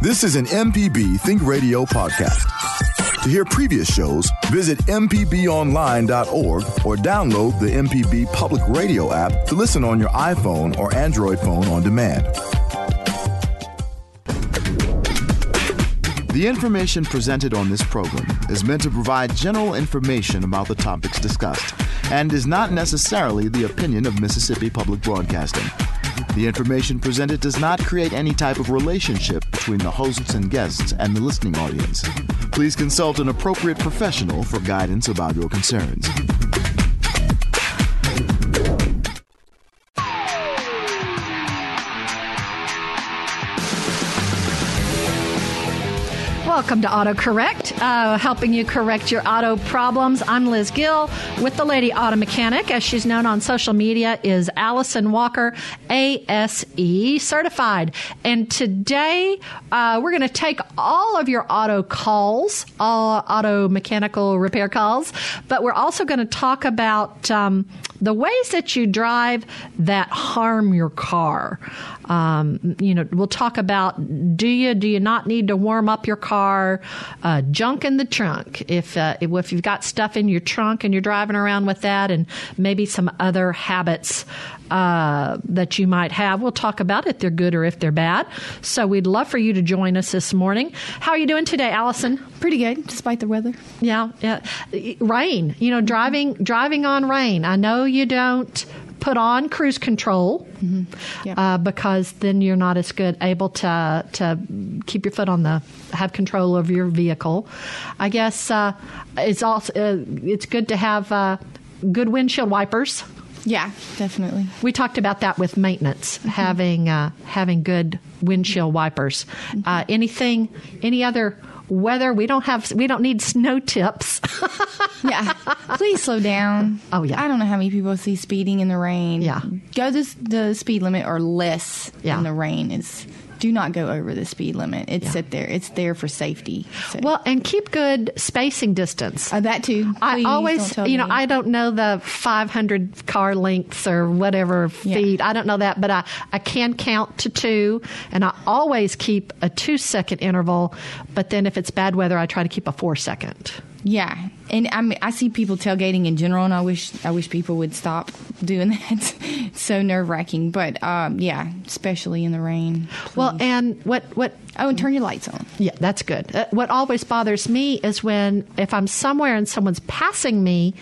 This is an MPB Think Radio podcast. To hear previous shows, visit MPBOnline.org or download the MPB Public Radio app to listen on your iPhone or Android phone on demand. The information presented on this program is meant to provide general information about the topics discussed and is not necessarily the opinion of Mississippi Public Broadcasting. The information presented does not create any type of relationship between the hosts and guests and the listening audience. Please consult an appropriate professional for guidance about your concerns. Welcome to AutoCorrect, uh, helping you correct your auto problems. I'm Liz Gill with the Lady Auto Mechanic, as she's known on social media, is Allison Walker, ASE certified. And today uh, we're going to take all of your auto calls, all auto mechanical repair calls, but we're also going to talk about um, the ways that you drive that harm your car. Um, you know, we'll talk about do you do you not need to warm up your car? Uh, junk in the trunk. If uh, if you've got stuff in your trunk and you're driving around with that, and maybe some other habits uh, that you might have. We'll talk about if they're good or if they're bad. So we'd love for you to join us this morning. How are you doing today, Allison? Pretty good, despite the weather. Yeah, yeah. Rain. You know, driving driving on rain. I know you don't put on cruise control mm-hmm. yeah. uh, because then you're not as good able to to keep your foot on the have control of your vehicle. I guess uh, it's also uh, it's good to have uh, good windshield wipers. Yeah, definitely. We talked about that with maintenance, mm-hmm. having uh, having good windshield wipers. Mm-hmm. Uh, anything, any other weather. We don't have we don't need snow tips. yeah, please slow down. Oh yeah, I don't know how many people see speeding in the rain. Yeah, go this the speed limit or less yeah. in the rain is do not go over the speed limit. It's yeah. sit there. It's there for safety. So. Well, and keep good spacing distance. Uh, that too. Please I always, you know, me. I don't know the 500 car lengths or whatever feet. Yeah. I don't know that, but I, I can count to two, and I always keep a two second interval. But then if it's bad weather, I try to keep a four second. Yeah, and I mean, I see people tailgating in general, and I wish I wish people would stop doing that. it's so nerve wracking, but um, yeah, especially in the rain. Please. Well, and what what? Oh, and turn your lights on. Yeah, that's good. Uh, what always bothers me is when if I'm somewhere and someone's passing me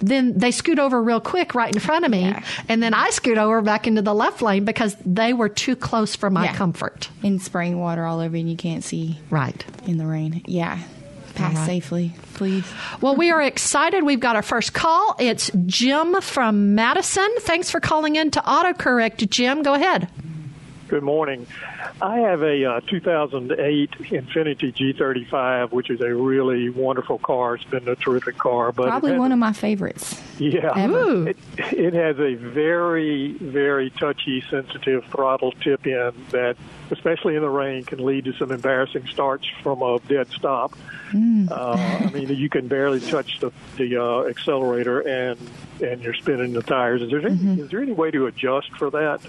then they scoot over real quick right in front of me, yeah. and then I scoot over back into the left lane because they were too close for my yeah. comfort. And spraying water all over, and you can't see right in the rain. Yeah, pass right. safely, please. Well, we are excited. We've got our first call. It's Jim from Madison. Thanks for calling in to AutoCorrect. Jim, go ahead. Good morning. I have a uh, 2008 Infiniti G35, which is a really wonderful car. It's been a terrific car, but probably one of my favorites. Yeah, it, it, has a very, very touchy, sensitive throttle tip in that, especially in the rain, can lead to some embarrassing starts from a dead stop. Mm. Uh, I mean, you can barely touch the the uh, accelerator, and and you're spinning the tires. Is there any, mm-hmm. is there any way to adjust for that?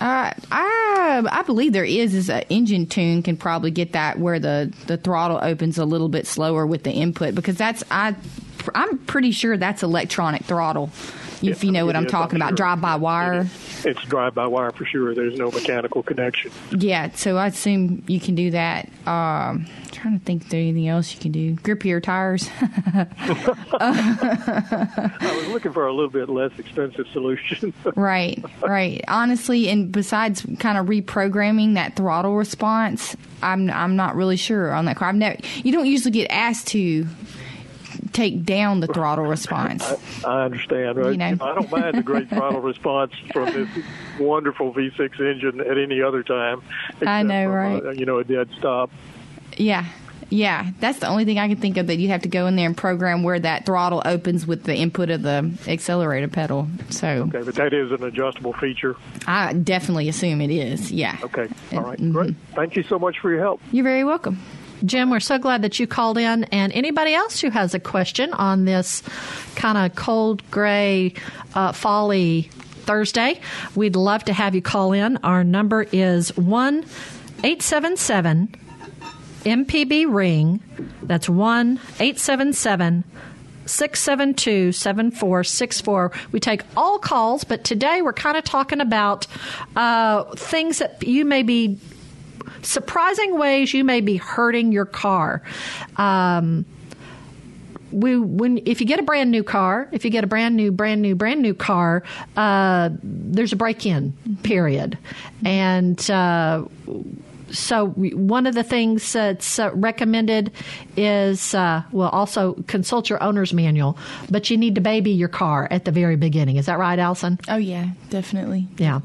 Uh, I I believe there is is an engine tune can probably get that where the the throttle opens a little bit slower with the input because that's I I'm pretty sure that's electronic throttle. If you know what I'm is, talking I'm about, sure. drive by wire. It's drive by wire for sure. There's no mechanical connection. Yeah, so I assume you can do that. Um, trying to think if there's anything else you can do. Grip your tires. I was looking for a little bit less expensive solution. right, right. Honestly, and besides kind of reprogramming that throttle response, I'm I'm not really sure on that car. I've never. You don't usually get asked to take down the throttle response. I, I understand. Right? You know? I don't mind the great throttle response from this wonderful V6 engine at any other time. I know, right? A, you know, a dead stop. Yeah. Yeah, that's the only thing I can think of that you'd have to go in there and program where that throttle opens with the input of the accelerator pedal. So okay, but that is an adjustable feature. I definitely assume it is. Yeah. Okay. All right. mm-hmm. Great. Thank you so much for your help. You're very welcome. Jim, we're so glad that you called in. And anybody else who has a question on this kind of cold, gray, uh, folly Thursday, we'd love to have you call in. Our number is 1 877 MPB Ring. That's 1 877 672 7464. We take all calls, but today we're kind of talking about uh, things that you may be surprising ways you may be hurting your car. Um, we when if you get a brand new car, if you get a brand new, brand new, brand new car, uh, there's a break-in period, and. Uh, so one of the things that's uh, recommended is uh, well also consult your owner's manual but you need to baby your car at the very beginning is that right allison oh yeah definitely yeah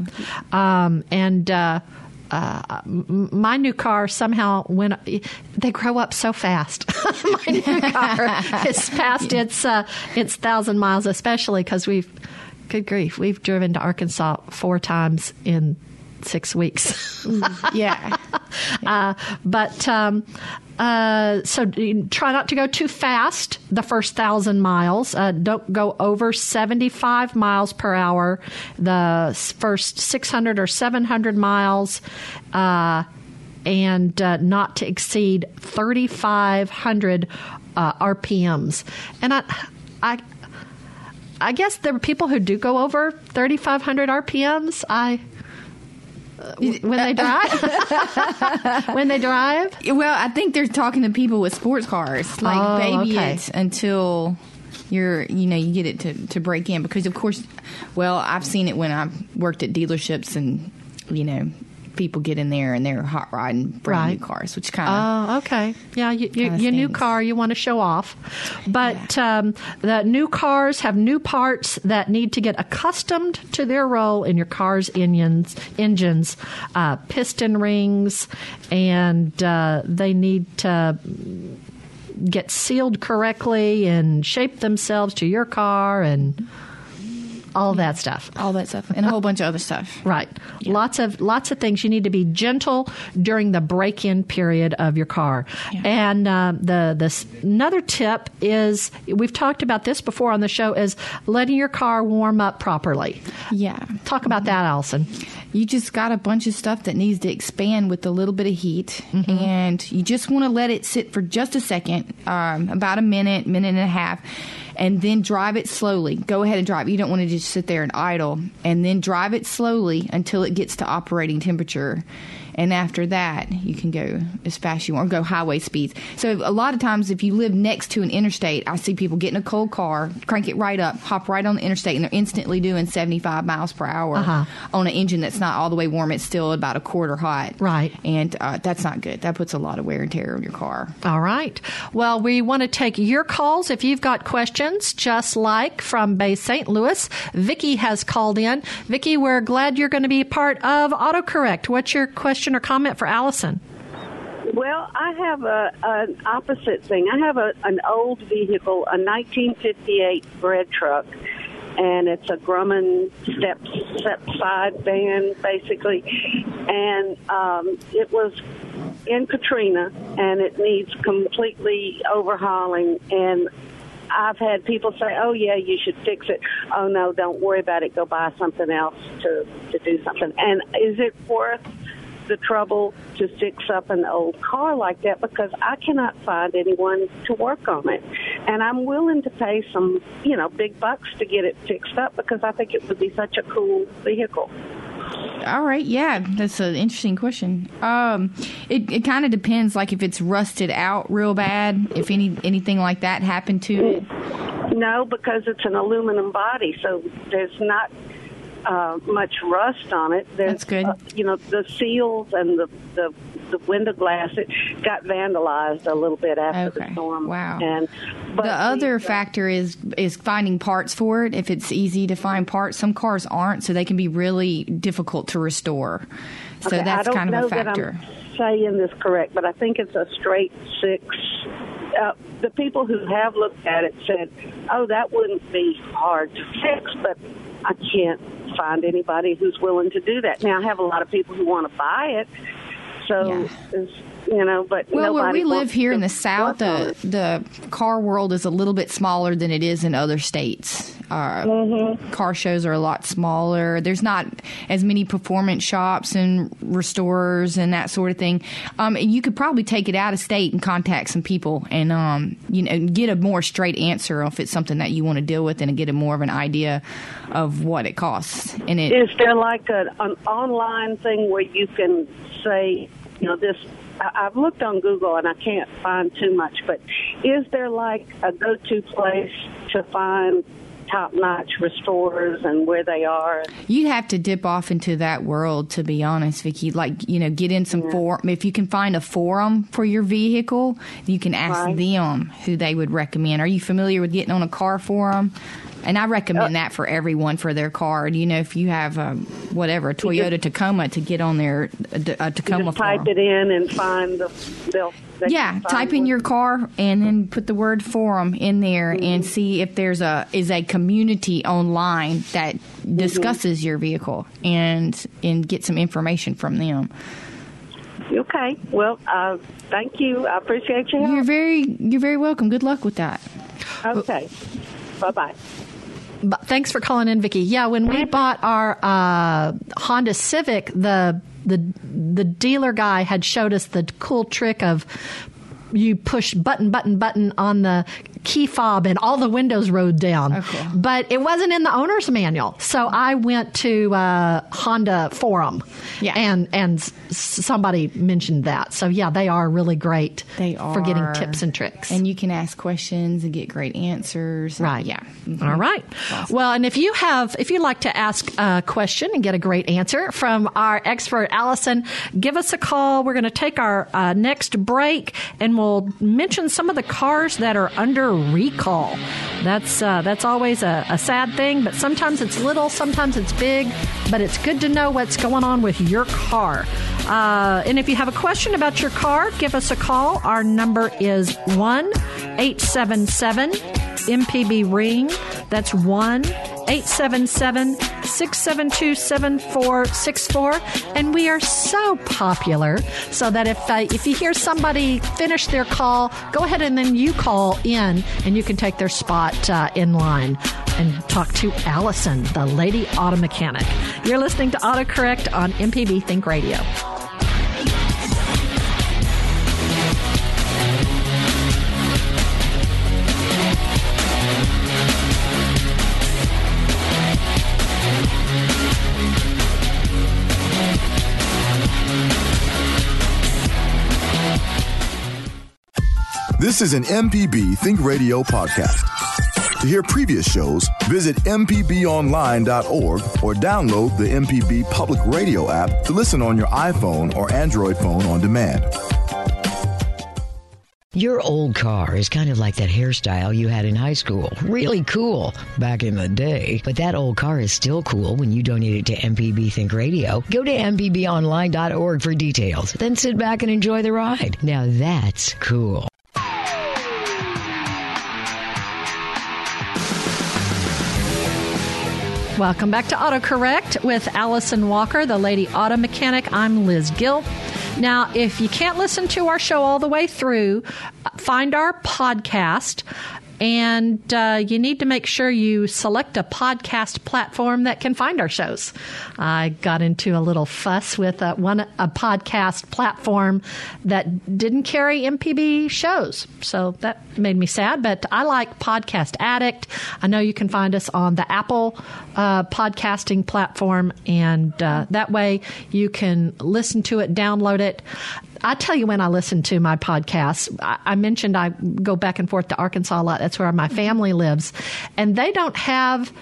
um, and uh, uh, my new car somehow when they grow up so fast. my new car is past its uh, its thousand miles, especially because we've good grief, we've driven to Arkansas four times in six weeks. yeah. Uh, but um, uh, so try not to go too fast the first thousand miles. Uh, don't go over 75 miles per hour the first 600 or 700 miles. Uh, and uh, not to exceed 3,500 uh, RPMs. And I, I, I guess there are people who do go over 3,500 RPMs. I when they uh, uh, drive? when they drive? Well, I think they're talking to people with sports cars, like oh, baby okay. it until you're you know you get it to to break in because of course well i've seen it when i've worked at dealerships and you know people get in there and they're hot riding brand right. new cars, which kind of. Oh, okay. Yeah, you, you, your new car you want to show off, but yeah. um, the new cars have new parts that need to get accustomed to their role in your car's engines, engines, uh, piston rings, and uh, they need to get sealed correctly and shape themselves to your car and all that stuff. All that stuff, and a whole bunch of other stuff. Right. Yeah. Lots of lots of things. You need to be gentle during the break-in period of your car. Yeah. And uh, the this another tip is we've talked about this before on the show is letting your car warm up properly. Yeah. Talk about that, Allison. You just got a bunch of stuff that needs to expand with a little bit of heat, mm-hmm. and you just want to let it sit for just a second, um, about a minute, minute and a half and then drive it slowly. Go ahead and drive. You don't want to just sit there and idle, and then drive it slowly until it gets to operating temperature and after that you can go as fast as you want or go highway speeds. So a lot of times if you live next to an interstate i see people get in a cold car crank it right up hop right on the interstate and they're instantly doing 75 miles per hour uh-huh. on an engine that's not all the way warm. It's still about a quarter hot. Right. And uh, that's not good. That puts a lot of wear and tear on your car. All right. Well we want to take your calls. If you've got questions just like from bay st louis vicki has called in. Vicki we're glad you're going to be part of autocorrect. What's your question question or comment for Allison? Well, I have a an opposite thing. I have a an old vehicle, a 1958 bread truck, and it's a Grumman step step side van basically, and um, it was in Katrina, and it needs completely overhauling and. I've had people say, "Oh yeah, you should fix it." Oh no, don't worry about it. Go buy something else to to do something. And is it worth the trouble to fix up an old car like that because I cannot find anyone to work on it. And I'm willing to pay some, you know, big bucks to get it fixed up because I think it would be such a cool vehicle. All right, yeah, that's an interesting question. Um, it it kind of depends, like if it's rusted out real bad, if any anything like that happened to it. No, because it's an aluminum body, so there's not uh, much rust on it. There's, That's good. Uh, you know, the seals and the, the the window glass it got vandalized a little bit after okay. the storm. Wow. And the other factor is is finding parts for it. If it's easy to find parts, some cars aren't, so they can be really difficult to restore. So okay, that's kind of a factor. saying this correct, but I think it's a straight six. Uh, the people who have looked at it said, "Oh, that wouldn't be hard to fix," but I can't find anybody who's willing to do that. Now, I have a lot of people who want to buy it, So, Yeah. You know, but Well, where we live here in the south, the the car world is a little bit smaller than it is in other states. Uh, Mm-hmm. Car shows are a lot smaller. There's not as many performance shops and restorers and that sort of thing. Um, and you could probably take it out of state and contact some people and um, you know get a more straight answer if it's something that you want to deal with and get a more of an idea of what it costs. And it Is there like a, an online thing where you can say, you know, this? I've looked on Google and I can't find too much, but is there like a go-to place to find top-notch restorers and where they are? You'd have to dip off into that world to be honest, Vicki. Like, you know, get in some forum. If you can find a forum for your vehicle, you can ask Right. them who they would recommend. Are you familiar with getting on a car forum? And I recommend uh, that for everyone for their car. You know, if you have a, whatever, a Toyota Tacoma to get on their a, a Tacoma just type forum. it in and find the. They'll, they Yeah, type in your car and then put the word forum in there and see if there's a is a community online that discusses your vehicle and and get some information from them. Okay. Well, uh, thank you. I appreciate your You're very you're very welcome. Good luck with that. Okay. Bye bye. Thanks for calling in, Vicky. Yeah, when we bought our uh, Honda Civic, the the the dealer guy had showed us the cool trick of you push button button button on the key fob and all the windows rode down. Oh, cool. But it wasn't in the owner's manual, so I went to uh, Honda forum. Yeah. and and s- somebody mentioned that. So yeah, they are really great. They are. for getting tips and tricks. And you can ask questions and get great answers. Right. Yeah. All right. Well, and if you have, if you'd like to ask a question and get a great answer from our expert Allison, give us a call. We're going to take our uh, next break and we'll mention some of the cars that are under recall. That's uh, that's always a, a sad thing, but sometimes it's little, sometimes it's big. But it's good to know what's going on with your car. Uh, and if you have a question about your car, give us a call. Our number is one eight seven seven. MPB ring. That's 1 877 672 7464. And we are so popular so that if, uh, if you hear somebody finish their call, go ahead and then you call in and you can take their spot uh, in line and talk to Allison, the lady auto mechanic. You're listening to AutoCorrect on MPB Think Radio. This is an MPB Think Radio podcast. To hear previous shows, visit MPBOnline.org or download the MPB Public Radio app to listen on your iPhone or Android phone on demand. Your old car is kind of like that hairstyle you had in high school. Really cool back in the day. But that old car is still cool when you donate it to MPB Think Radio. Go to MPBOnline.org for details. Then sit back and enjoy the ride. Now that's cool. Welcome back to AutoCorrect with Allison Walker, the lady auto mechanic. I'm Liz Gill. Now, if you can't listen to our show all the way through, uh, find our podcast. And uh, you need to make sure you select a podcast platform that can find our shows. I got into a little fuss with uh, one a podcast platform that didn't carry MPB shows, so that made me sad. But I like Podcast Addict. I know you can find us on the Apple uh, podcasting platform, and uh, that way you can listen to it, download it. I tell you when I listen to my podcasts. I, I mentioned I go back and forth to Arkansas a lot. That's where my family lives, and they don't have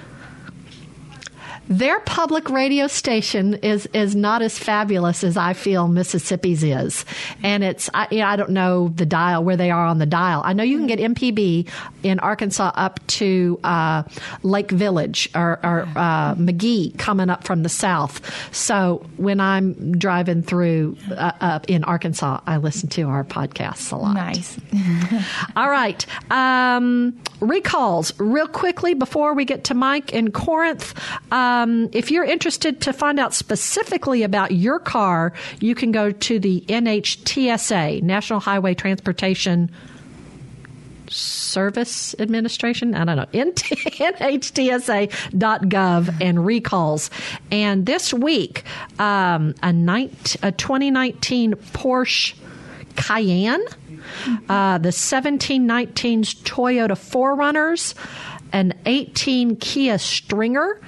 their public radio station is is not as fabulous as I feel Mississippi's is, and it's I, you know, I don't know the dial where they are on the dial. I know you can get MPB in Arkansas up to uh, Lake Village or, or uh, McGehee coming up from the south. So when I'm driving through uh, up in Arkansas, I listen to our podcasts a lot. Nice. All right. Um, recalls, real quickly before we get to Mike in Corinth. Uh, um, if you're interested to find out specifically about your car, you can go to the NHTSA, National Highway Transportation Service Administration. I don't know. NHTSA.gov and recalls. And this week, um, a, 19, a 2019 Porsche Cayenne, uh, the 1719's Toyota 4Runners, an 18 Kia Stinger,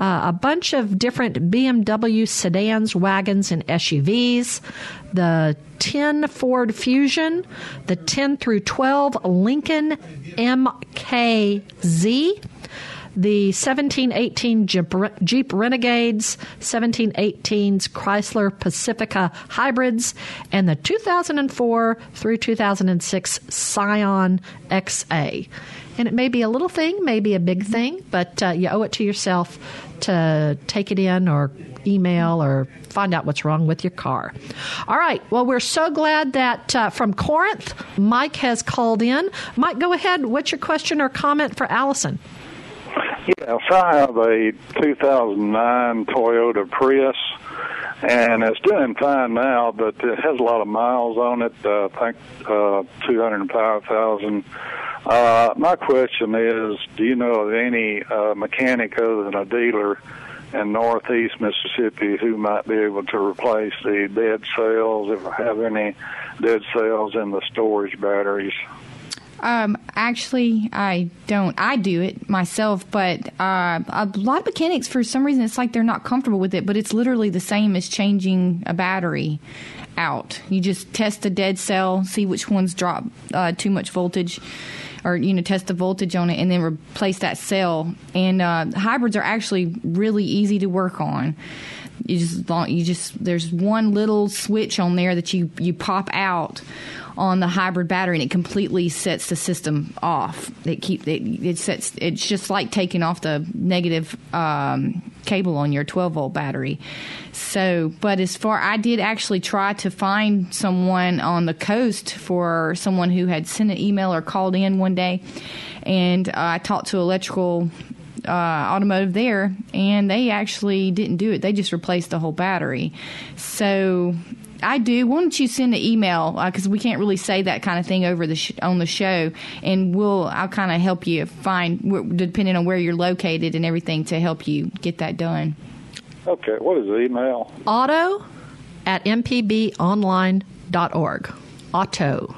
uh, a bunch of different BMW sedans, wagons, and SUVs, the 10 Ford Fusion, the 10 through 12 Lincoln MKZ, the 1718 Jeep, Renegades, 1718's Chrysler Pacifica Hybrids, and the 2004 through 2006 Scion XA. And it may be a little thing, maybe a big thing, but uh, you owe it to yourself to take it in or email or find out what's wrong with your car. All right. Well, we're so glad that uh, from Corinth, Mike has called in. Mike, go ahead. What's your question or comment for Allison? Yes, I have a 2009 Toyota Prius, and it's doing fine now, but it has a lot of miles on it. Uh, I think uh, 205,000. Uh, my question is, do you know of any uh, mechanic other than a dealer in northeast Mississippi who might be able to replace the dead cells, if I have any dead cells in the storage batteries? Um, actually, I don't. I do it myself, but uh, a lot of mechanics, for some reason, it's like they're not comfortable with it. But it's literally the same as changing a battery out. You just test the dead cell, see which ones drop uh, too much voltage, or you know, test the voltage on it, and then replace that cell. And uh, hybrids are actually really easy to work on. You just you just there's one little switch on there that you you pop out on the hybrid battery and it completely sets the system off. It keep it, it sets it's just like taking off the negative um, cable on your 12 volt battery. So, but as far I did actually try to find someone on the coast for someone who had sent an email or called in one day, and uh, I talked to electrical uh, automotive there, and they actually didn't do it. They just replaced the whole battery. So I do. Why don't you send an email because uh, we can't really say that kind of thing over the sh- on the show, and we'll I'll kind of help you find depending on where you're located and everything to help you get that done. Okay, what is the email? Auto at mpbonline.org. Auto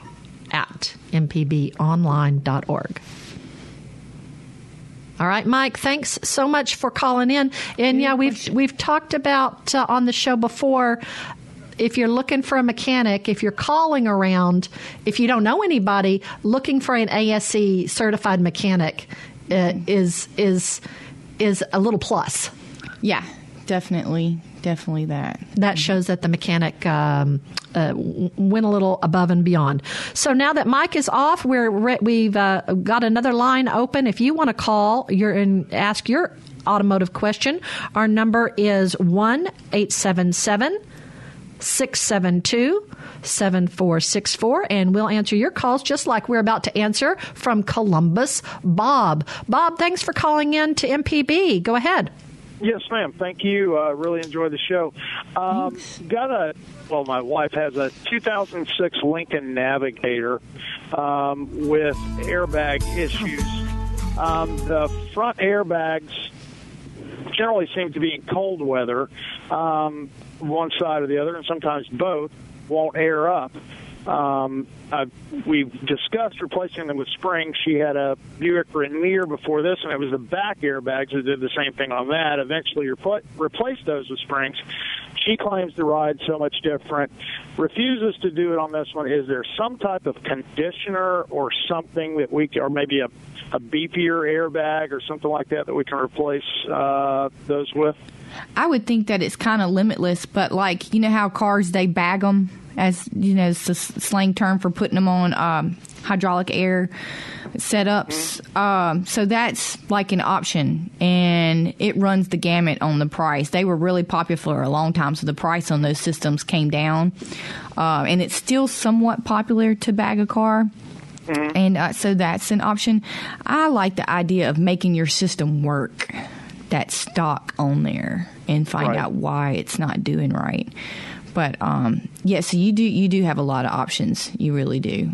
at mpbonline.org. All right, Mike. Thanks so much for calling in. And yeah, we've we've talked about uh, on the show before if you're looking for a mechanic, if you're calling around, if you don't know anybody, looking for an ASE certified mechanic uh, is is is a little plus. Yeah, definitely, definitely that. That shows that the mechanic um, uh, went a little above and beyond. So now that Mike is off, we're re- we've uh, got another line open. If you want to call, you're in. ask your automotive question. Our number is one eight seven seven. 672 7464, and we'll answer your calls just like we're about to answer from Columbus, Bob. Bob, thanks for calling in to MPB. Go ahead. Yes, ma'am. Thank you. I uh, really enjoy the show. Um, got a well, my wife has a 2006 Lincoln Navigator um, with airbag issues. Um, the front airbags generally seem to be in cold weather. Um, one side or the other, and sometimes both, won't air up. Um, uh, we've discussed replacing them with springs. She had a Buick Rainier before this, and it was the back airbags that did the same thing on that. Eventually, repl- replaced those with springs. She claims the ride's so much different. Refuses to do it on this one. Is there some type of conditioner or something that we, or maybe a, a beefier airbag or something like that that we can replace uh, those with? I would think that it's kind of limitless, but like you know how cars they bag them as you know it's a slang term for putting them on um, hydraulic air setups. Mm-hmm. Um, so that's like an option, and it runs the gamut on the price. They were really popular for a long time, so the price on those systems came down, uh, and it's still somewhat popular to bag a car. Mm-hmm. And uh, so that's an option. I like the idea of making your system work that stock on there and find Right. out why it's not doing right. But um, yeah, so you do you do have a lot of options. You really do.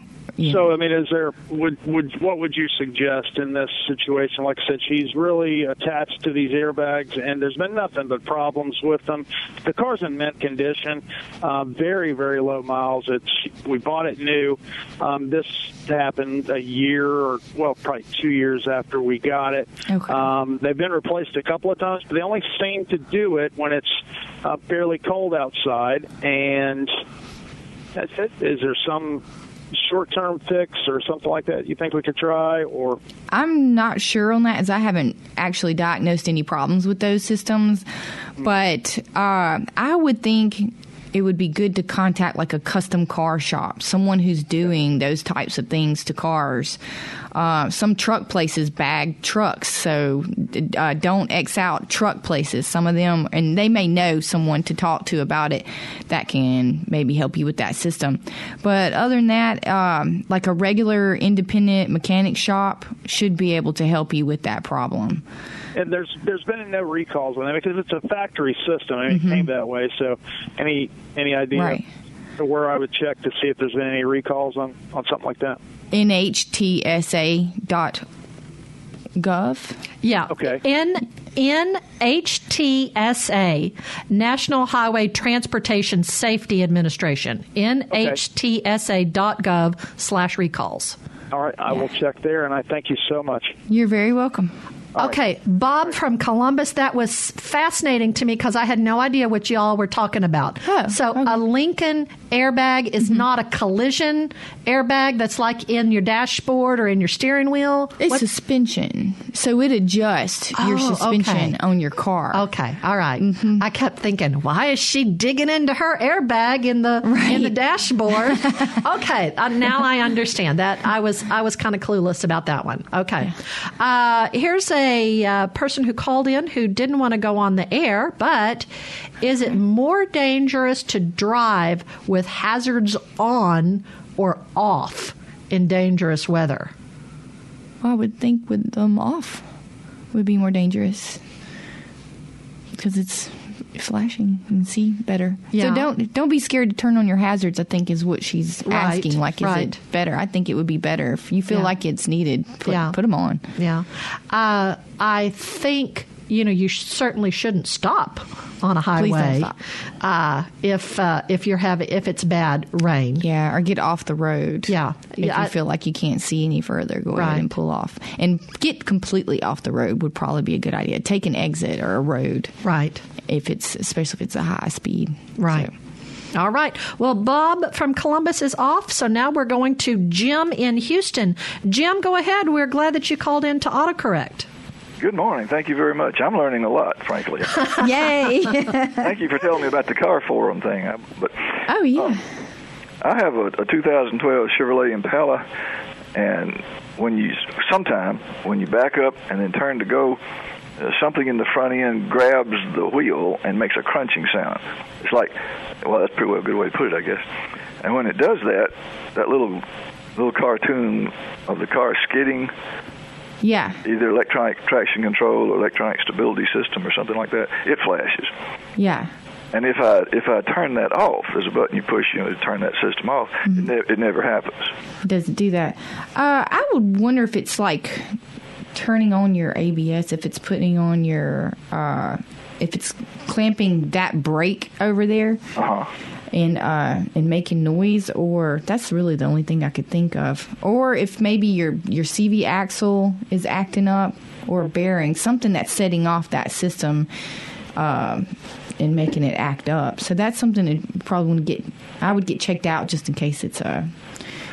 So I mean, is there would would what would you suggest in this situation? Like I said, she's really attached to these airbags, and there's been nothing but problems with them. The car's in mint condition, uh, very very low miles. It's we bought it new. Um, this happened a year or well, probably two years after we got it. Okay. Um, they've been replaced a couple of times, but they only seem to do it when it's uh, fairly cold outside, and that's it. Is there some short-term fix or something like that you think we could try? Or I'm not sure on that as I haven't actually diagnosed any problems with those systems. But uh, I would think it would be good to contact like a custom car shop, someone who's doing those types of things to cars. Uh, some truck places bag trucks, so uh, don't X out truck places. Some of them, and they may know someone to talk to about it that can maybe help you with that system. But other than that, um, like a regular independent mechanic shop should be able to help you with that problem. And there's there's been no recalls on that because it's a factory system. I mean, it came that way. So any any idea Mm-hmm. Right. to where I would check to see if there's been any recalls on on something like that? NHTSA.gov. Yeah. Okay. N NHTSA, National Highway Transportation Safety Administration. NHTSA.gov slash recalls. All right, I will check there, and I thank you so much. You're very welcome. Okay, Bob from Columbus, that was fascinating to me because I had no idea what y'all were talking about. Oh, so, okay. a Lincoln airbag is not a collision airbag that's like in your dashboard or in your steering wheel. It's suspension, so it adjusts your Oh, suspension okay. on your car. Okay, all right. Mm-hmm. I kept thinking, why is she digging into her airbag in the in the dashboard? okay, uh, now I understand that. I was I was kind of clueless about that one. Okay, uh, here's a uh, person who called in who didn't want to go on the air, but is it more dangerous to drive with hazards on or off in dangerous weather? I would think with them off would be more dangerous because it's flashing and see better. Yeah. So don't don't be scared to turn on your hazards. I think is what she's Right, asking. Like, is right. it better? I think it would be better if you feel Yeah. like it's needed. Put, Yeah. put them on. Yeah. Uh, I think, you know, you sh- certainly shouldn't stop on a highway. Uh, if uh, if you're having if it's bad rain. Yeah, or get off the road. Yeah. If Yeah, you I- feel like you can't see any further, go Right. ahead and pull off. And get completely off the road would probably be a good idea. Take an exit or a road Right. if it's especially if it's a high speed. Right. So- All right. Well, Bob from Columbus is off, so now we're going to Jim in Houston. Jim, go ahead. We're glad that you called in to autocorrect. Good morning. Thank you very much. I'm learning a lot, frankly. Yay! Thank you for telling me about the car forum thing. I, but oh yeah. I have a, a 2012 Chevrolet Impala, and when you sometime when you back up and then turn to go, uh, something in the front end grabs the wheel and makes a crunching sound. It's like, well, that's pretty well a good way to put it, I guess. And when it does that, that little little cartoon of the car skidding Yeah. either electronic traction control or electronic stability system or something like that, it flashes. Yeah. And if I if I turn that off, there's a button you push, you know, to turn that system off. It, ne- it never happens. It doesn't do that. Uh, I would wonder if it's like turning on your ABS, if it's putting on your, uh, if it's clamping that brake over there Uh huh. and uh, and making noise, or that's really the only thing I could think of. Or if maybe your your CV axle is acting up, or bearing something that's setting off that system. Um, and making it act up, so that's something that probably want to get. I would get checked out just in case it's a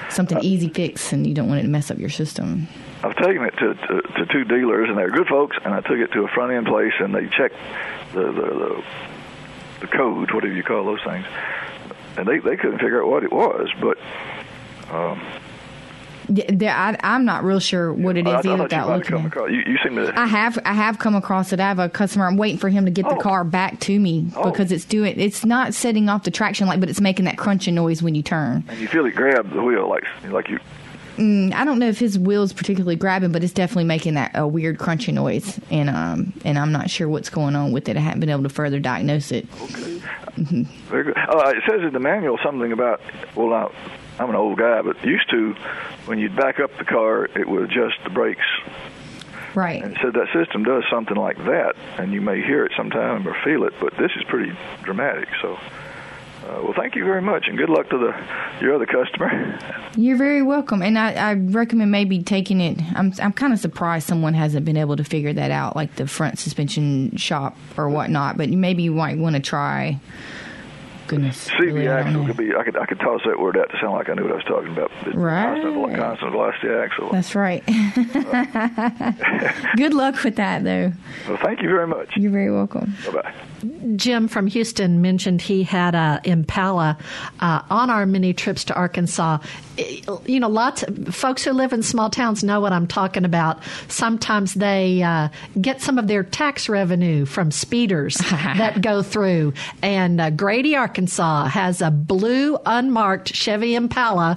something easy fix and you don't want it to mess up your system. I've taken it to, to to two dealers, and they're good folks. And I took it to a front end place, and they checked the the the, the code, whatever you call those things, and they they couldn't figure out what it was. But um, Yeah, I, I'm not real sure what it is I, I either thought you without might have looking across. You, you seem to. I have I have come across it. I have a customer. I'm waiting for him to get the Oh. car back to me Oh. because it's doing. It's not setting off the traction light, but it's making that crunching noise when you turn. and you feel it grab the wheel like like you mm, I don't know if his wheel's particularly grabbing, but it's definitely making that a weird crunchy noise, and um, and I'm not sure what's going on with it. I haven't been able to further diagnose it. Okay. Very good. Uh, it says in the manual something about well, I, I'm an old guy, but used to when you'd back up the car, it would adjust the brakes. Right. And said that system does something like that, and you may hear it sometime or feel it, but this is pretty dramatic. So. Uh, well, thank you very much, and good luck to the your other customer. You're very welcome, and I, I recommend maybe taking it. I'm I'm kind of surprised someone hasn't been able to figure that out, like the front suspension shop or whatnot. But maybe you might want to try. Goodness, CV really, axle could be. I could I could toss that word out to sound like I knew what I was talking about. The Right. Constant, constant velocity axle. That's right. Good luck with that, though. Well, thank you very much. You're very welcome. Bye bye. Jim from Houston mentioned he had a Impala uh, on our many trips to Arkansas. You know, lots of folks who live in small towns know what I'm talking about. Sometimes they uh, get some of their tax revenue from speeders that go through. And uh, Grady, Arkansas has a blue unmarked Chevy Impala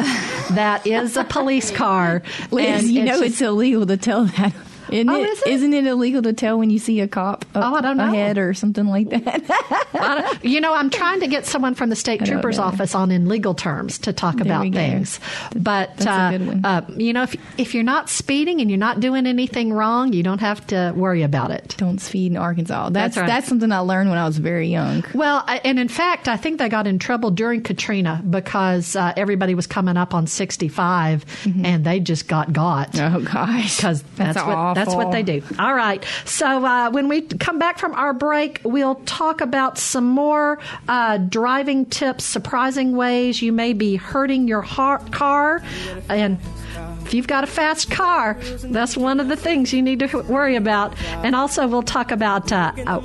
that is a police car. Liz, And you know just- it's illegal to tell that. Isn't Oh, it? is it? Isn't it illegal to tell when you see a cop up Oh, I don't know. ahead or something like that? You know, I'm trying to get someone from the state trooper's know. office on in legal terms to talk There about things. But That's a uh, good one. Uh, you know, if if you're not speeding and you're not doing anything wrong, you don't have to worry about it. Don't speed in Arkansas. That's That's that's, something I learned when I was very young. Well, I- and in fact, I think they got in trouble during Katrina because uh, everybody was coming up on 65 and they just got got. Mm-hmm. Oh gosh, because that's, That's what that's what they do. All right. So uh, when we come back from our break, we'll talk about some more uh, driving tips, surprising ways you may be hurting your heart, car, and. If you've got a fast car, that's one of the things you need to worry about. And also, we'll talk about uh, uh,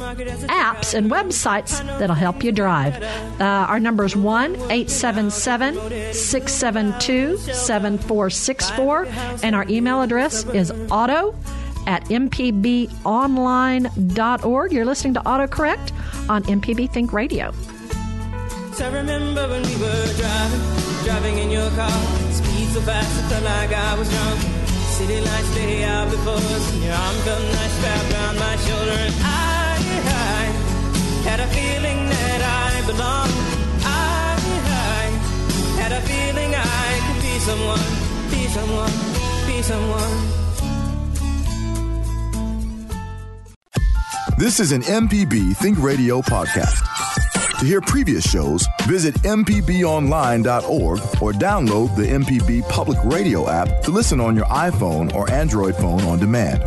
apps and websites that'll help you drive. Uh, our number is 1 877 672 7464. And our email address is auto at mpbonline.org. You're listening to AutoCorrect on MPB Think Radio. I remember when we were driving, driving in your car. Speed so fast, I felt like I was drunk. City lights lay out before us, and your arm felt nice wrapped around my shoulder. And I, I had a feeling that I belonged. I, I had a feeling I could be someone, be someone, be someone. This is an MPB Think Radio podcast. To hear previous shows, visit MPBOnline.org or download the MPB Public Radio app to listen on your iPhone or Android phone on demand.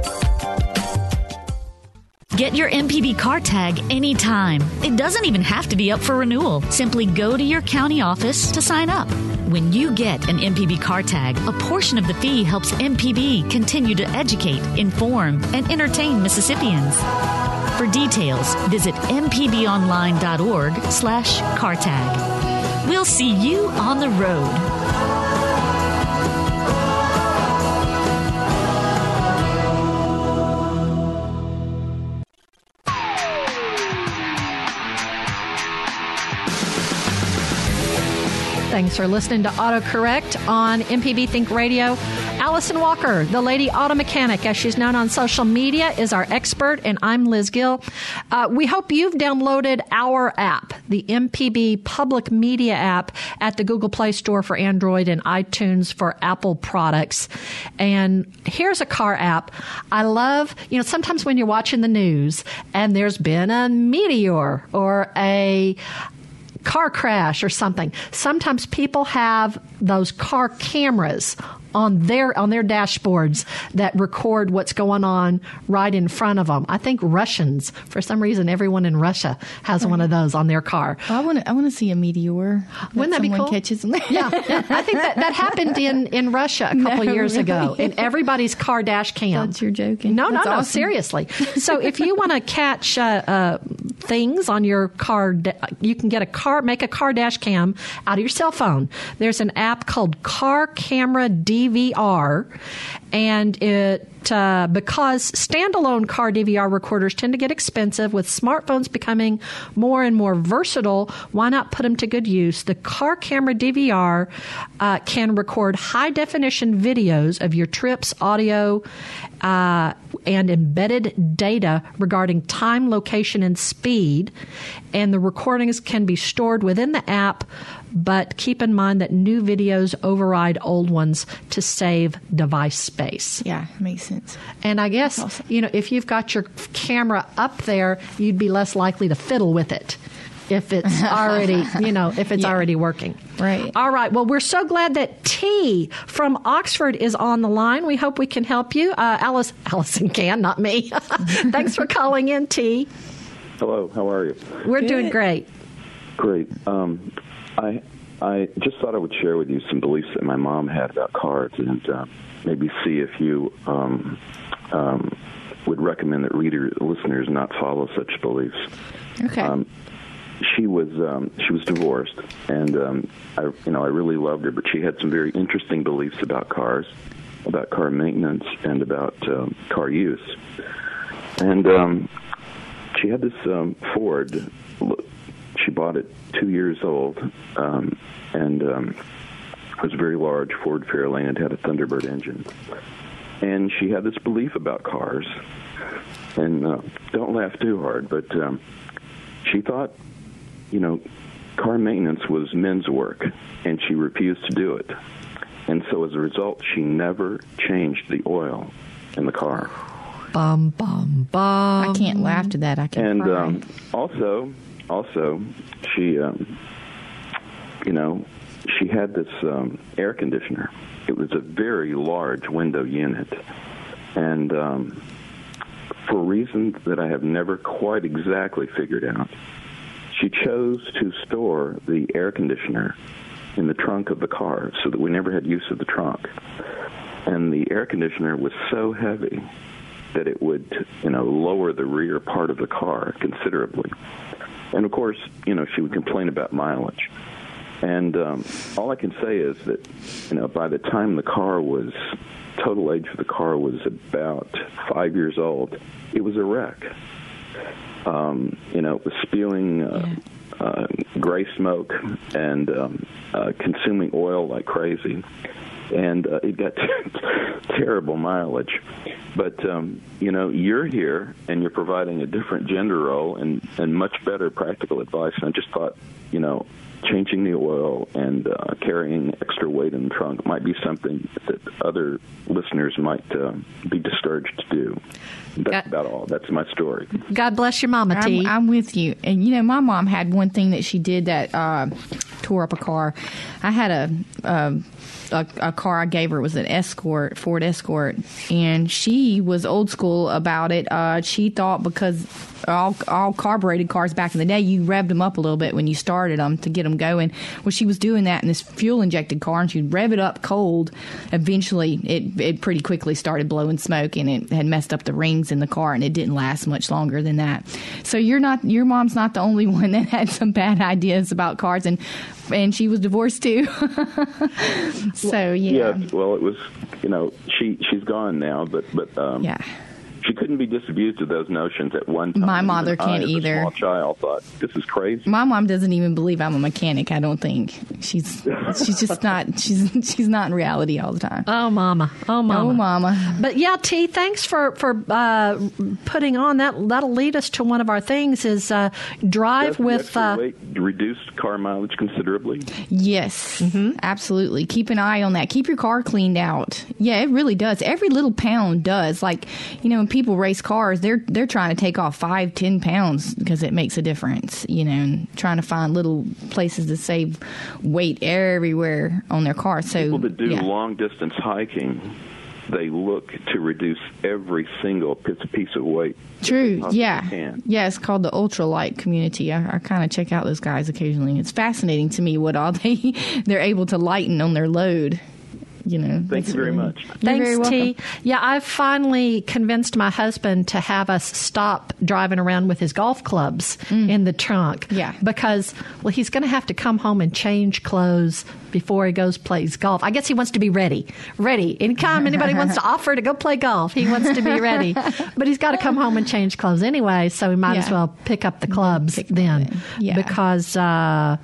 Get your MPB car tag anytime. It doesn't even have to be up for renewal. Simply go to your county office to sign up. When you get an MPB car tag, a portion of the fee helps MPB continue to educate, inform, and entertain Mississippians. For details, visit mpbonline.org slash car tag. We'll see you on the road. Thanks for listening to AutoCorrect on MPB Think Radio. Allison Walker, the lady auto mechanic, as she's known on social media, is our expert, and I'm Liz Gill. Uh, we hope you've downloaded our app, the MPB Public Media app, at the Google Play Store for Android and iTunes for Apple products. And here's a car app. I love, you know, sometimes when you're watching the news and there's been a meteor or a car crash or something. Sometimes people have those car cameras on their on their dashboards that record what's going on right in front of them. I think Russians, for some reason, everyone in Russia has one of those on their car. I want to. I want to see a meteor. Wouldn't that be cool? Catches them. Yeah. I think that, that happened in, in Russia a couple No, years ago in everybody's car dash cam. Thought you're joking. No, That's no, no, awesome. seriously. So if you want to catch uh, uh, things on your car, you can get a car, make a car dash cam out of your cell phone. There's an app called Car Camera DVR, and it uh, because standalone car DVR recorders tend to get expensive with smartphones becoming more and more versatile. Why not put them to good use? The car camera DVR uh, can record high definition videos of your trips, audio, uh, and embedded data regarding time, location, and speed. And the recordings can be stored within the app but keep in mind that new videos override old ones to save device space. Yeah, makes sense. And I guess, awesome. you know, if you've got your camera up there, you'd be less likely to fiddle with it if it's already, you know, if it's yeah. already working. Right. All right. Well, we're so glad that T from Oxford is on the line. We hope we can help you. Uh, Alice, Allison can, not me. Thanks for calling in, T. Hello. How are you? We're Good. doing great. Great. Um, I I just thought I would share with you some beliefs that my mom had about cards, and uh, maybe see if you um, um, would recommend that reader listeners not follow such beliefs. Okay. Um, she was um, she was divorced, and um, I you know I really loved her, but she had some very interesting beliefs about cars, about car maintenance, and about um, car use. And um, she had this um, Ford she bought it two years old, um, and um, it was a very large Ford Fairlane. It had a Thunderbird engine, and she had this belief about cars. And uh, don't laugh too hard, but um, she thought, you know, car maintenance was men's work, and she refused to do it. And so as a result, she never changed the oil in the car. Bum bum bum. I can't laugh to that. I can't. And um, also, also, she, um, you know, she had this um, air conditioner. It was a very large window unit, and um, for reasons that I have never quite exactly figured out, she chose to store the air conditioner in the trunk of the car so that we never had use of the trunk. And the air conditioner was so heavy that it would, you know, lower the rear part of the car considerably. And of course, you know, she would complain about mileage. And um, all I can say is that, you know, by the time the car was, total age of the car was about five years old, it was a wreck. Um, you know, it was spewing uh, uh, gray smoke and um, uh, consuming oil like crazy and uh, it got terrible mileage. But um, you know, you're here and you're providing a different gender role and and much better practical advice. And I just thought, you know, changing the oil and uh, carrying extra weight in the trunk might be something that other listeners might uh, be discouraged to do. That's about all. That's my story. God bless your mama, T. I'm, I'm with you. And you know, my mom had one thing that she did that uh, tore up a car. I had a. Um, a, a, car I gave her was an Escort, Ford Escort, and she was old school about it. Uh, she thought because all all carbureted cars back in the day, you revved them up a little bit when you started them to get them going. Well, she was doing that in this fuel injected car, and she'd rev it up cold. Eventually, it it pretty quickly started blowing smoke, and it had messed up the rings in the car, and it didn't last much longer than that. So you're not your mom's not the only one that had some bad ideas about cars, and and she was divorced too. so yeah. Yeah. Well, it was you know she she's gone now, but but um, yeah she couldn't be disabused of those notions at one time. My mother can't I, either. Small child thought this is crazy. My mom doesn't even believe I'm a mechanic. I don't think she's she's just not she's she's not in reality all the time. Oh, mama. Oh, mama. Oh, mama. But yeah, T. Thanks for for uh, putting on that. That'll lead us to one of our things is uh, drive with uh, reduce car mileage considerably. Yes, mm-hmm. absolutely. Keep an eye on that. Keep your car cleaned out. Yeah, it really does. Every little pound does. Like you know people race cars, they're they're trying to take off five, ten pounds because it makes a difference. You know, and trying to find little places to save weight everywhere on their car. So people that do yeah. long distance hiking, they look to reduce every single piece of weight. True. Yeah. Can. Yeah. It's called the ultralight community. I, I kind of check out those guys occasionally. It's fascinating to me what all they they're able to lighten on their load you know. Thank you very much. Thanks, very T. Yeah, I've finally convinced my husband to have us stop driving around with his golf clubs in the trunk. Mm. Yeah. Because, well, he's going to have to come home and change clothes before he goes plays golf. I guess he wants to be ready. Ready. Anytime anybody wants to offer to go play golf, he wants to be ready. But he's got to come home and change clothes anyway, so we might as well pick up the clubs then. Yeah. Because, uh,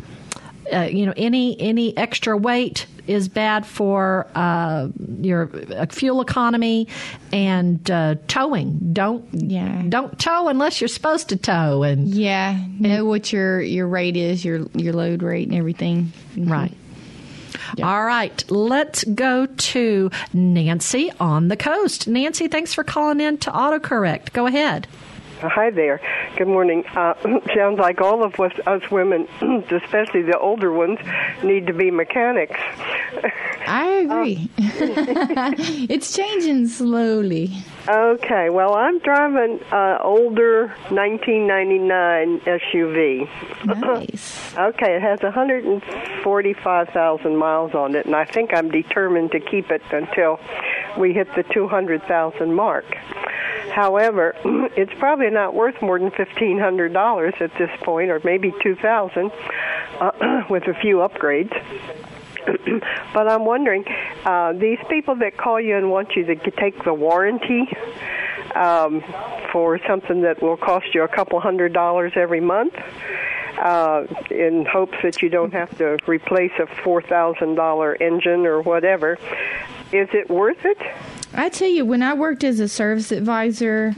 uh, you know, any any extra weight is bad for uh, your uh, fuel economy and uh, towing. Don't Yeah. don't tow unless you're supposed to tow. And Yeah, know what your your rate is, your your load rate, and everything. right. All right, let's go to Nancy on the coast. Nancy, thanks for calling in to AutoCorrect. Go ahead. Hi there. Good morning. Uh, sounds like all of us, us women, especially the older ones, need to be mechanics. I agree. it's changing slowly. Okay, well, I'm driving uh, older 1999 SUV. Nice. okay, it has 145,000 miles on it, and I think I'm determined to keep it until we hit the 200,000 mark. However, it's probably not worth more than $1,500 at this point, or maybe 2000 uh, with a few upgrades. but I'm wondering, uh, these people that call you and want you to take the warranty um, for something that will cost you a couple hundred dollars every month, uh, in hopes that you don't have to replace a four thousand dollar engine or whatever, is it worth it? I tell you, when I worked as a service advisor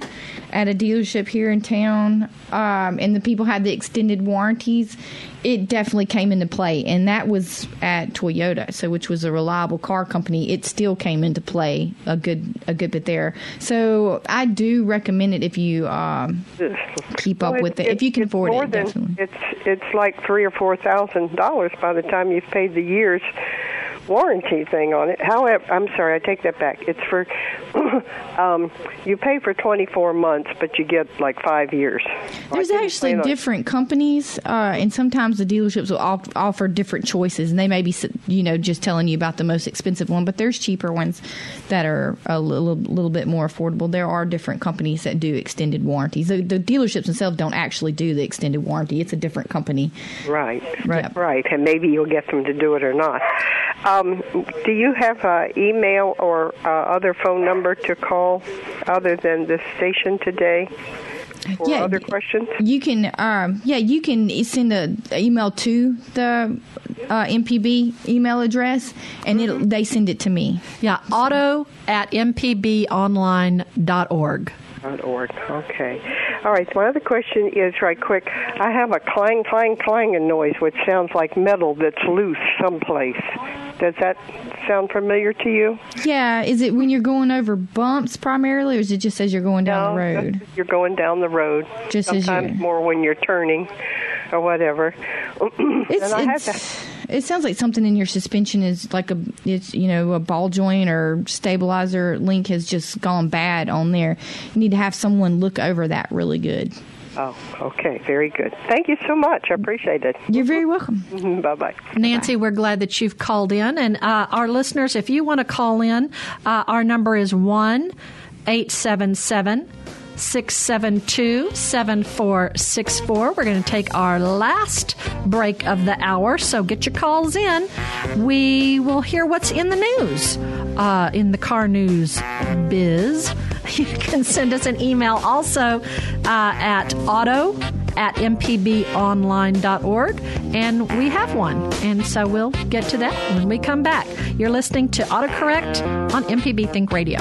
at a dealership here in town, um, and the people had the extended warranties, it definitely came into play, and that was at Toyota, so which was a reliable car company. It still came into play a good a good bit there. So I do recommend it if you um, keep up Well, with it. it- If you can afford it, than- definitely. It's it's like three or four thousand dollars by the time you've paid the year's warranty thing on it. However, I'm sorry, I take that back. It's for um, you pay for 24 months, but you get like five years. There's actually different companies, uh, and sometimes the dealerships will off- offer different choices, and they may be, you know, just telling you about the most expensive one. But there's cheaper ones that are a little, little bit more affordable. There are different companies that do extended warranties. The, the dealerships themselves don't actually do the extended warranty. It's a different company. Right, right, right, and maybe you'll get them to do it or not. Um, do you have an email or uh, other phone number to call other than this station today? For Yeah, other questions? You can, um, yeah, you can send an email to the uh, MPB email address, and it'll, they send it to me. Yeah, auto at mpbonline.org. Org. Okay. All right. My other question is right quick. I have a clang, clang, clanging noise, which sounds like metal that's loose someplace. Does that sound familiar to you? Yeah, is it when you're going over bumps primarily, or is it just as you're going down the road? You're going down the road. Just as Sometimes you're- more when you're turning, or whatever. It's, and I have it's, it sounds like something in your suspension is like a it's you know a ball joint or stabilizer link has just gone bad on there. You need to have someone look over that really good. Oh, okay. Very good. Thank you so much. I appreciate it. You're very welcome. bye bye. Nancy, we're glad that you've called in. And uh, our listeners, if you want to call in, uh, our number is 1 877 672 7464. We're going to take our last break of the hour, so get your calls in. We will hear what's in the news, uh, in the car news biz. You can send us an email also uh, at auto at mpbonline.org, and we have one. And so we'll get to that when we come back. You're listening to AutoCorrect on MPB Think Radio.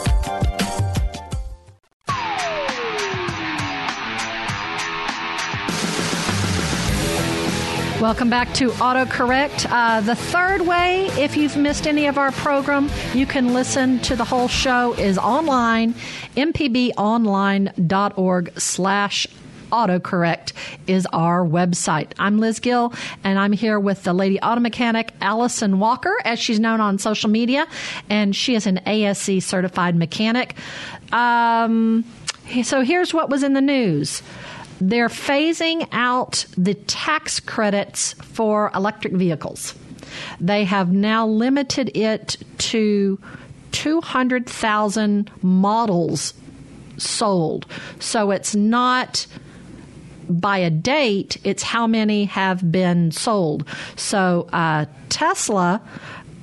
Welcome back to AutoCorrect. Uh, the third way, if you've missed any of our program, you can listen to the whole show is online, mpbonline.org slash autocorrect is our website. I'm Liz Gill, and I'm here with the lady auto mechanic, Allison Walker, as she's known on social media, and she is an ASE certified mechanic. Um, so here's what was in the news. They're phasing out the tax credits for electric vehicles. They have now limited it to 200,000 models sold. So it's not by a date, it's how many have been sold. So uh, Tesla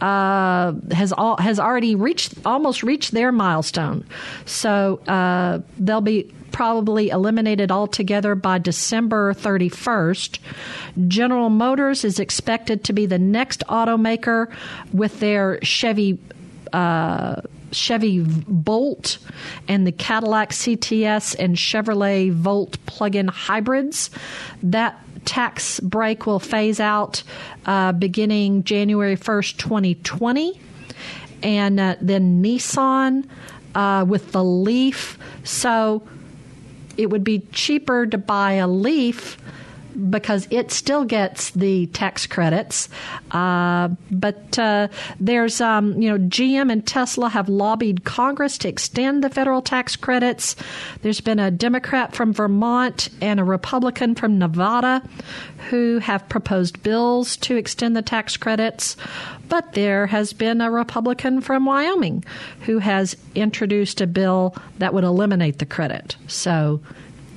uh, has all, has already reached almost reached their milestone. So uh, they'll be probably eliminated altogether by December 31st. General Motors is expected to be the next automaker with their Chevy. Uh, Chevy Bolt and the Cadillac CTS and Chevrolet Volt plug-in hybrids. That tax break will phase out uh, beginning January 1st, 2020. And uh, then Nissan uh, with the Leaf. So it would be cheaper to buy a Leaf because it still gets the tax credits. Uh, but uh, there's, um, you know, GM and Tesla have lobbied Congress to extend the federal tax credits. There's been a Democrat from Vermont and a Republican from Nevada who have proposed bills to extend the tax credits. But there has been a Republican from Wyoming who has introduced a bill that would eliminate the credit. So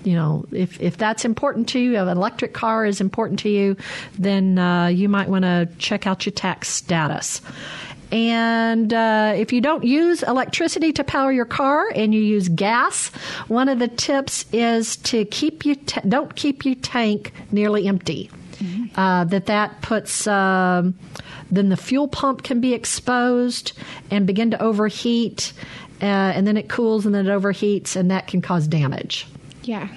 you know, if, if that's important to you, if an electric car is important to you, then uh, you might want to check out your tax status. And uh, if you don't use electricity to power your car and you use gas, one of the tips is to keep you ta- don't keep your tank nearly empty. Mm-hmm. Uh, that that puts um, then the fuel pump can be exposed and begin to overheat, uh, and then it cools and then it overheats, and that can cause damage. Yeah.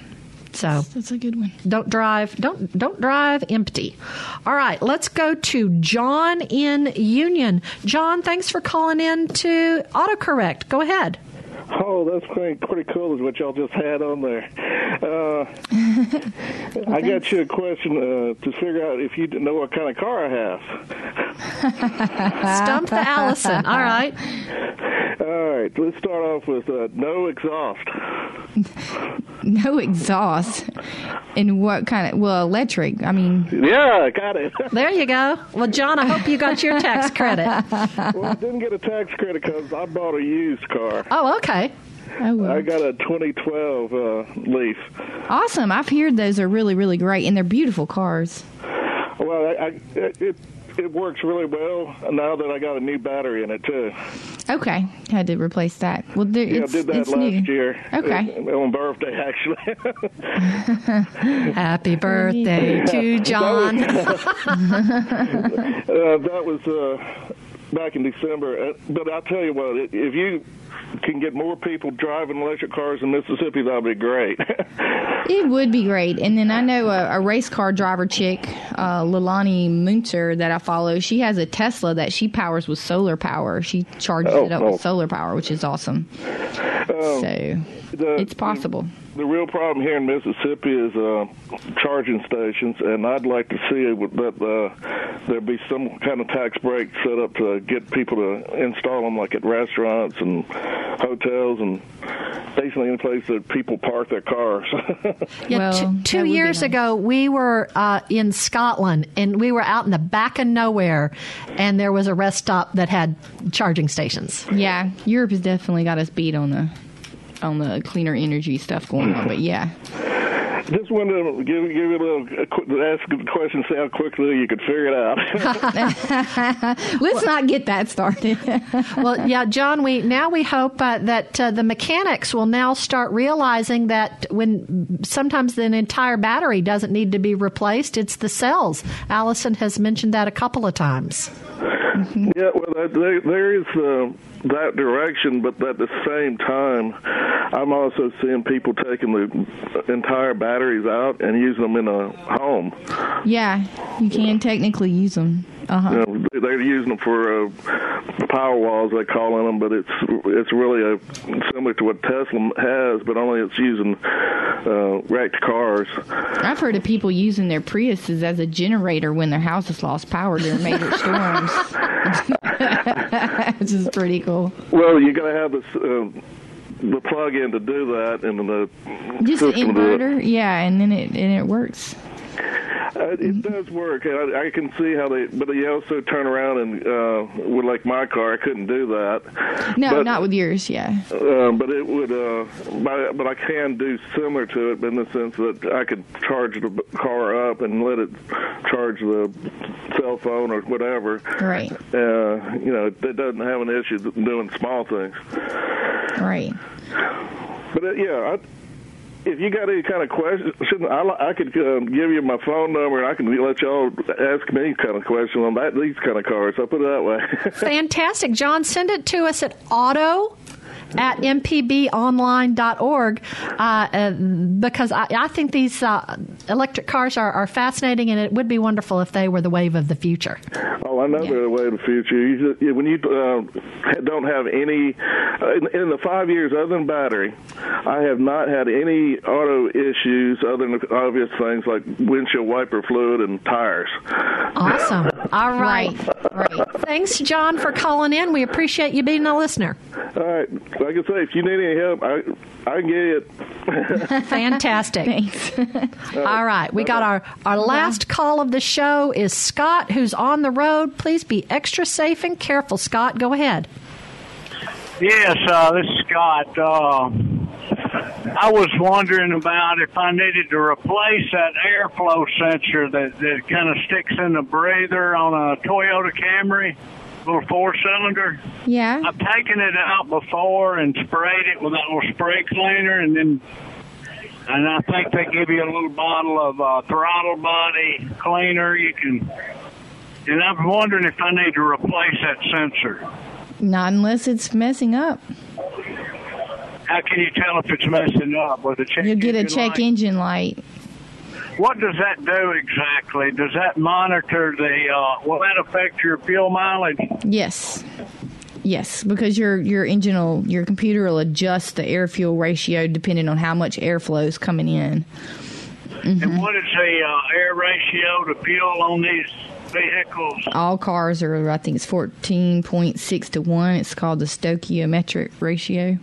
So that's, that's, a good one. Don't drive. Don't don't drive empty. All right, let's go to John in Union. John, thanks for calling in to AutoCorrect. Go ahead. Oh, that's pretty, pretty cool, is what y'all just had on there. Uh, I got you a question uh, to figure out if you know what kind of car I have. Stump the Allison. All right. All right, let's start off with uh, no exhaust. no exhaust. And what kind of, well, electric. I mean. Yeah, I got it. there you go. Well, John, I hope you got your tax credit. well, I didn't get a tax credit because I bought a used car. Oh, okay. Oh, I got a 2012 uh, Leaf. Awesome. I've heard those are really, really great, and they're beautiful cars. Well, I, I, it it works really well now that I got a new battery in it too. Okay, had to replace that. Well, there, yeah, I did that last new. year. Okay, on birthday actually. Happy birthday to John. that was, uh, that was uh, back in December. Uh, but I'll tell you what, if you can get more people driving electric cars in Mississippi, that would be great. it would be great. And then I know a, a race car driver chick, uh, Leilani Munter, that I follow. She has a Tesla that she powers with solar power. She charges oh, it up oh. with solar power, which is awesome. Um, so the, it's possible. The, the, real problem here in Mississippi is uh, charging stations, and I'd like to see that uh, there be some kind of tax break set up to get people to install them, like at restaurants and hotels and basically any place that people park their cars. yeah, well, two, two years nice. ago, we were uh, in Scotland, and we were out in the back of nowhere, and there was a rest stop that had charging stations. Yeah, Europe has definitely got us beat on the on the cleaner energy stuff going on. But yeah. Just wanted to give, give you a little a, qu- ask a question, see how quickly you could figure it out. Let's not get that started. well, yeah, John. We now we hope uh, that uh, the mechanics will now start realizing that when sometimes an entire battery doesn't need to be replaced, it's the cells. Allison has mentioned that a couple of times. Yeah, well, that, there, there is uh, that direction, but at the same time, I'm also seeing people taking the entire batteries out and using them in a home. yeah, you can technically use them. Uh huh. You know, they- they're using them for uh, power walls, they call them, but it's it's really a, similar to what Tesla has, but only it's using uh, wrecked cars. I've heard of people using their Priuses as a generator when their house has lost power during major storms, which is pretty cool. Well, you got to have this. Uh, the plug-in to do that, and the Just an system to do it. inverter, yeah, and then it and it works. Uh, it does work. I, I can see how they, but they also turn around and uh, with like my car, I couldn't do that. No, but, not with yours. Yeah. Uh, but it would, uh, but, but I can do similar to it, in the sense that I could charge the car up and let it charge the cell phone or whatever. Right. Uh, you know, it doesn't have an issue doing small things. Right. But uh, yeah, I, if you got any kind of question, I, I could um, give you my phone number and I can let y'all ask me kind of question on that these kind of cars. I'll put it that way. Fantastic. John, send it to us at auto at mpbonline.org uh, uh, because I, I think these uh, electric cars are, are fascinating and it would be wonderful if they were the wave of the future. Oh, I know they're the wave of the future. You just, when you uh, don't have any uh, in, in the five years other than battery, I have not had any auto issues other than obvious things like windshield wiper fluid and tires. Awesome. All right. Right. Thanks, John, for calling in. We appreciate you being a listener. All right, like I say, if you need any help, I I can get it. Fantastic. Thanks. All right. We got our, our last call of the show is Scott, who's on the road. Please be extra safe and careful, Scott. Go ahead. Yes, uh, this is Scott. Uh, I was wondering about if I needed to replace that airflow sensor that, that kind of sticks in the breather on a Toyota Camry, little four cylinder. Yeah. I've taken it out before and sprayed it with that little spray cleaner, and then and I think they give you a little bottle of uh, throttle body cleaner. You can, and I'm wondering if I need to replace that sensor. Not unless it's messing up. How can you tell if it's messing up with a check? You'll get a check light? engine light. What does that do exactly? Does that monitor the? Uh, will that affect your fuel mileage? Yes. Yes, because your your engine will your computer will adjust the air fuel ratio depending on how much airflow is coming in. And what is the uh, air ratio to fuel on these vehicles? All cars are I think it's fourteen point six to one. It's called the stoichiometric ratio.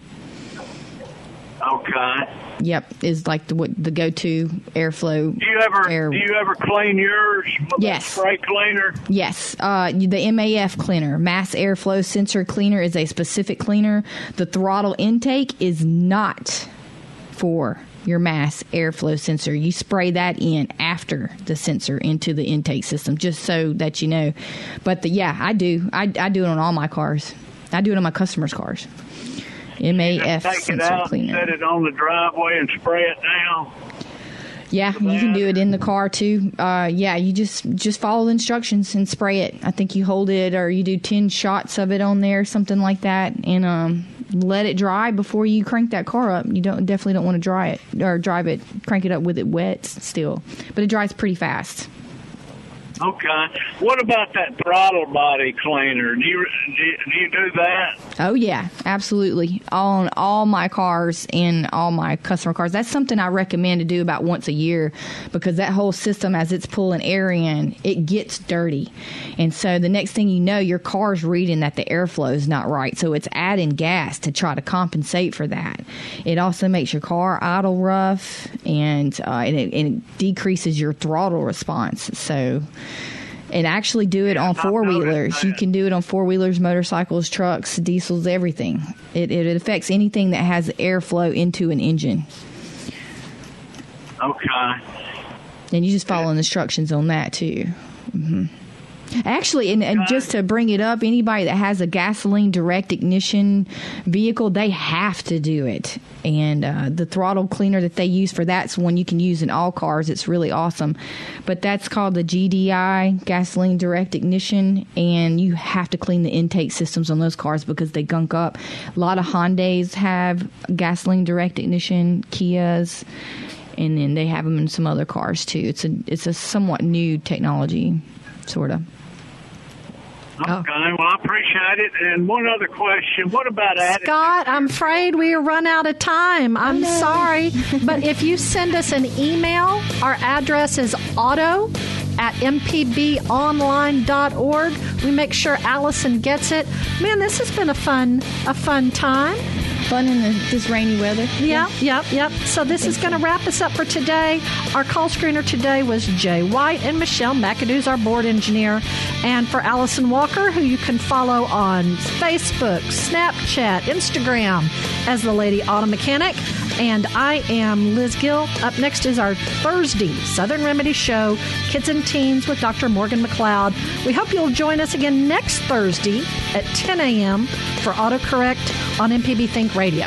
Okay. Yep, is like the what the go to airflow. Do you ever air. do you ever clean yours Yes. spray cleaner? Yes, uh, the MAF cleaner, mass airflow sensor cleaner, is a specific cleaner. The throttle intake is not for your mass airflow sensor. You spray that in after the sensor into the intake system, just so that you know. But the, yeah, I do. I, I do it on all my cars. I do it on my customers' cars. MAF Take it sensor out, cleaner. set it on the driveway, and spray it down. Yeah, you can do it in the car too. Uh, yeah, you just just follow the instructions and spray it. I think you hold it or you do ten shots of it on there, something like that, and um, let it dry before you crank that car up. You don't definitely don't want to dry it or drive it, crank it up with it wet still, but it dries pretty fast. Okay. What about that throttle body cleaner? Do you do you, do, that? Oh yeah, absolutely. On all my cars and all my customer cars. That's something I recommend to do about once a year because that whole system as it's pulling air in, it gets dirty. And so the next thing you know, your car's reading that the airflow is not right. So it's adding gas to try to compensate for that. It also makes your car idle rough and uh, and, it, and it decreases your throttle response. So and actually do it on four wheelers. You can do it on four wheelers, motorcycles, trucks, diesels, everything. It, it affects anything that has airflow into an engine. Okay. And you just follow instructions on that too. hmm Actually, and, and just to bring it up, anybody that has a gasoline direct ignition vehicle, they have to do it. And uh, the throttle cleaner that they use for that's one you can use in all cars. It's really awesome. But that's called the GDI, gasoline direct ignition, and you have to clean the intake systems on those cars because they gunk up. A lot of Hondas have gasoline direct ignition, Kias and then they have them in some other cars too. It's a it's a somewhat new technology, sort of. Okay, oh. well, I appreciate it. And one other question: What about attitude? Scott, I'm afraid we run out of time. I'm sorry. but if you send us an email, our address is auto at mpbonline.org. We make sure Allison gets it. Man, this has been a fun a fun time. Fun in the, this rainy weather. Yeah, yep, yep. So this is going to wrap us up for today. Our call screener today was Jay White and Michelle McAdoo's our board engineer. And for Allison Walker, who you can follow on Facebook, Snapchat, Instagram as the Lady Auto Mechanic. And I am Liz Gill. Up next is our Thursday Southern Remedy Show, Kids and Teens with Dr. Morgan McLeod. We hope you'll join us again next Thursday at 10 a.m. for AutoCorrect on MPB Think Radio.